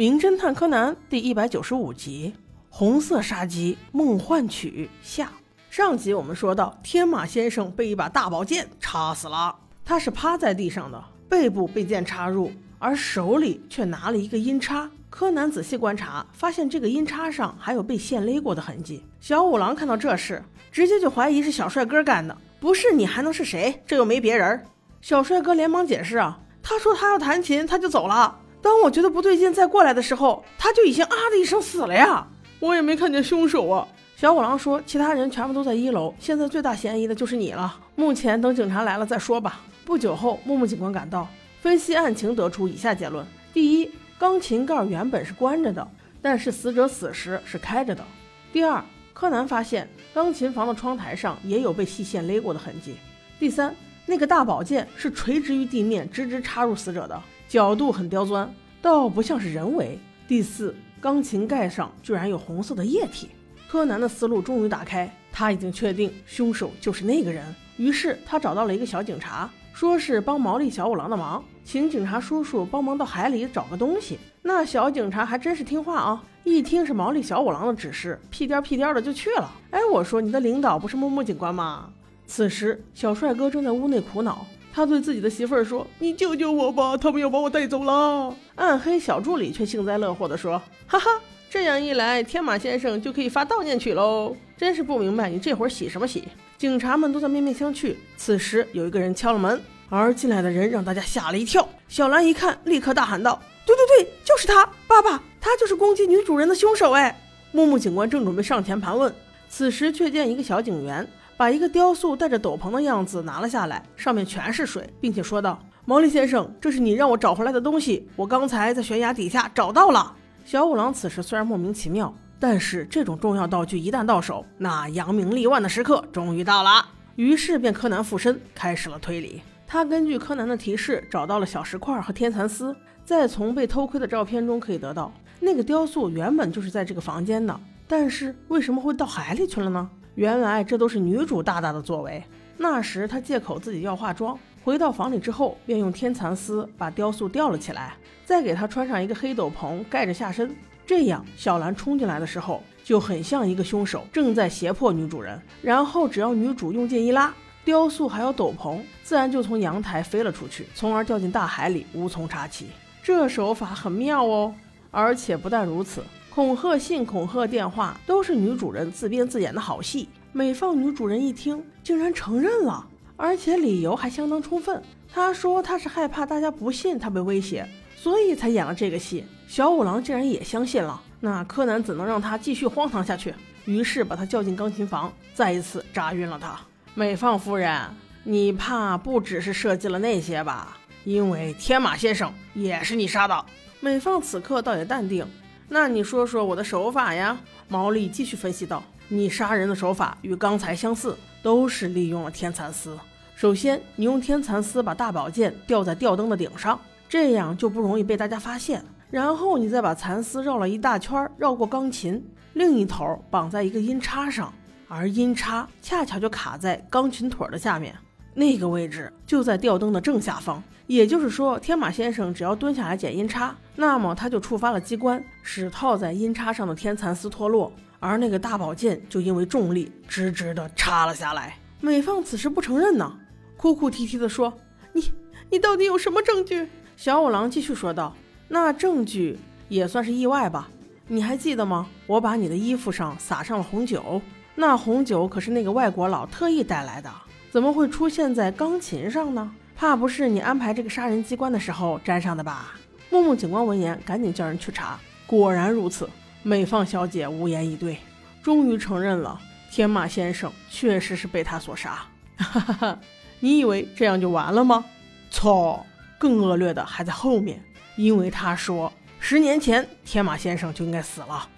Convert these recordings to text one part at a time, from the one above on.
名侦探柯南》第一百九十五集《红色杀机梦幻曲》下。上集我们说到，天马先生被一把大宝剑插死了，他是趴在地上的，背部被剑插入，而手里却拿了一个音叉。柯南仔细观察，发现这个音叉上还有被线勒过的痕迹。小五郎看到这事，直接就怀疑是小帅哥干的，不是你还能是谁？这又没别人。小帅哥连忙解释啊，他说他要弹琴，他就走了。当我觉得不对劲再过来的时候，他就已经啊的一声死了呀！我也没看见凶手啊。小五郎说，其他人全部都在一楼，现在最大嫌疑的就是你了。目前等警察来了再说吧。不久后，木木警官赶到，分析案情，得出以下结论：第一，钢琴盖原本是关着的，但是死者死时是开着的。第二，柯南发现钢琴房的窗台上也有被细线勒过的痕迹。第三，那个大宝剑是垂直于地面，直直插入死者的。角度很刁钻，倒不像是人为。第四，钢琴盖上居然有红色的液体。柯南的思路终于打开，他已经确定凶手就是那个人。于是他找到了一个小警察，说是帮毛利小五郎的忙，请警察叔叔帮忙到海里找个东西。那小警察还真是听话啊，一听是毛利小五郎的指示，屁颠屁颠的就去了。哎，我说你的领导不是木木警官吗？此时小帅哥正在屋内苦恼。他对自己的媳妇儿说：“你救救我吧，他们要把我带走了。”暗黑小助理却幸灾乐祸地说：“哈哈，这样一来，天马先生就可以发悼念曲喽！真是不明白你这会儿喜什么喜？”警察们都在面面相觑。此时有一个人敲了门，而进来的人让大家吓了一跳。小兰一看，立刻大喊道：“对对对，就是他！爸爸，他就是攻击女主人的凶手！”哎，木木警官正准备上前盘问，此时却见一个小警员。把一个雕塑戴着斗篷的样子拿了下来，上面全是水，并且说道：“毛利先生，这是你让我找回来的东西，我刚才在悬崖底下找到了。”小五郎此时虽然莫名其妙，但是这种重要道具一旦到手，那扬名立万的时刻终于到了。于是便柯南附身，开始了推理。他根据柯南的提示找到了小石块和天蚕丝，再从被偷窥的照片中可以得到，那个雕塑原本就是在这个房间的，但是为什么会到海里去了呢？原来这都是女主大大的作为。那时她借口自己要化妆，回到房里之后，便用天蚕丝把雕塑吊了起来，再给她穿上一个黑斗篷盖着下身。这样，小兰冲进来的时候就很像一个凶手正在胁迫女主人。然后只要女主用劲一拉，雕塑还有斗篷自然就从阳台飞了出去，从而掉进大海里，无从查起。这手法很妙哦。而且不但如此。恐吓信、恐吓电话都是女主人自编自演的好戏。美放女主人一听，竟然承认了，而且理由还相当充分。她说她是害怕大家不信她被威胁，所以才演了这个戏。小五郎竟然也相信了，那柯南怎能让他继续荒唐下去？于是把他叫进钢琴房，再一次扎晕了他。美放夫人，你怕不只是设计了那些吧？因为天马先生也是你杀的。美放此刻倒也淡定。那你说说我的手法呀？毛利继续分析道：“你杀人的手法与刚才相似，都是利用了天蚕丝。首先，你用天蚕丝把大宝剑吊在吊灯的顶上，这样就不容易被大家发现。然后你再把蚕丝绕了一大圈，绕过钢琴，另一头绑在一个音叉上，而音叉恰巧就卡在钢琴腿的下面。”那个位置就在吊灯的正下方，也就是说，天马先生只要蹲下来捡音叉，那么他就触发了机关，使套在音叉上的天蚕丝脱落，而那个大宝剑就因为重力直直的插了下来。美凤此时不承认呢，哭哭啼啼的说：“你你到底有什么证据？”小五郎继续说道：“那证据也算是意外吧？你还记得吗？我把你的衣服上撒上了红酒，那红酒可是那个外国佬特意带来的。”怎么会出现在钢琴上呢？怕不是你安排这个杀人机关的时候粘上的吧？木木警官闻言，赶紧叫人去查。果然如此，美放小姐无言以对，终于承认了，天马先生确实是被他所杀。哈哈哈，你以为这样就完了吗？错，更恶劣的还在后面。因为他说，十年前天马先生就应该死了，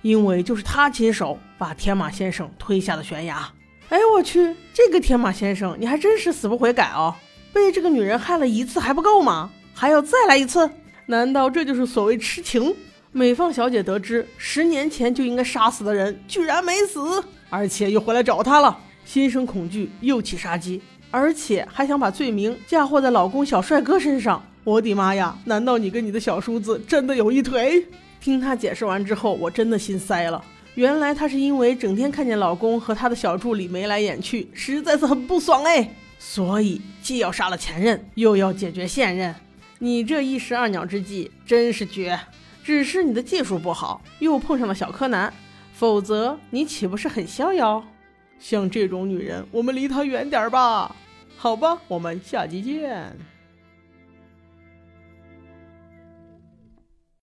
因为就是他亲手把天马先生推下了悬崖。哎，我去，这个天马先生，你还真是死不悔改哦！被这个女人害了一次还不够吗？还要再来一次？难道这就是所谓痴情？美凤小姐得知十年前就应该杀死的人居然没死，而且又回来找她了，心生恐惧，又起杀机，而且还想把罪名嫁祸在老公小帅哥身上。我的妈呀！难道你跟你的小叔子真的有一腿？听他解释完之后，我真的心塞了。原来她是因为整天看见老公和她的小助理眉来眼去，实在是很不爽哎，所以既要杀了前任，又要解决现任。你这一石二鸟之计真是绝，只是你的技术不好，又碰上了小柯南，否则你岂不是很逍遥？像这种女人，我们离她远点吧。好吧，我们下集见。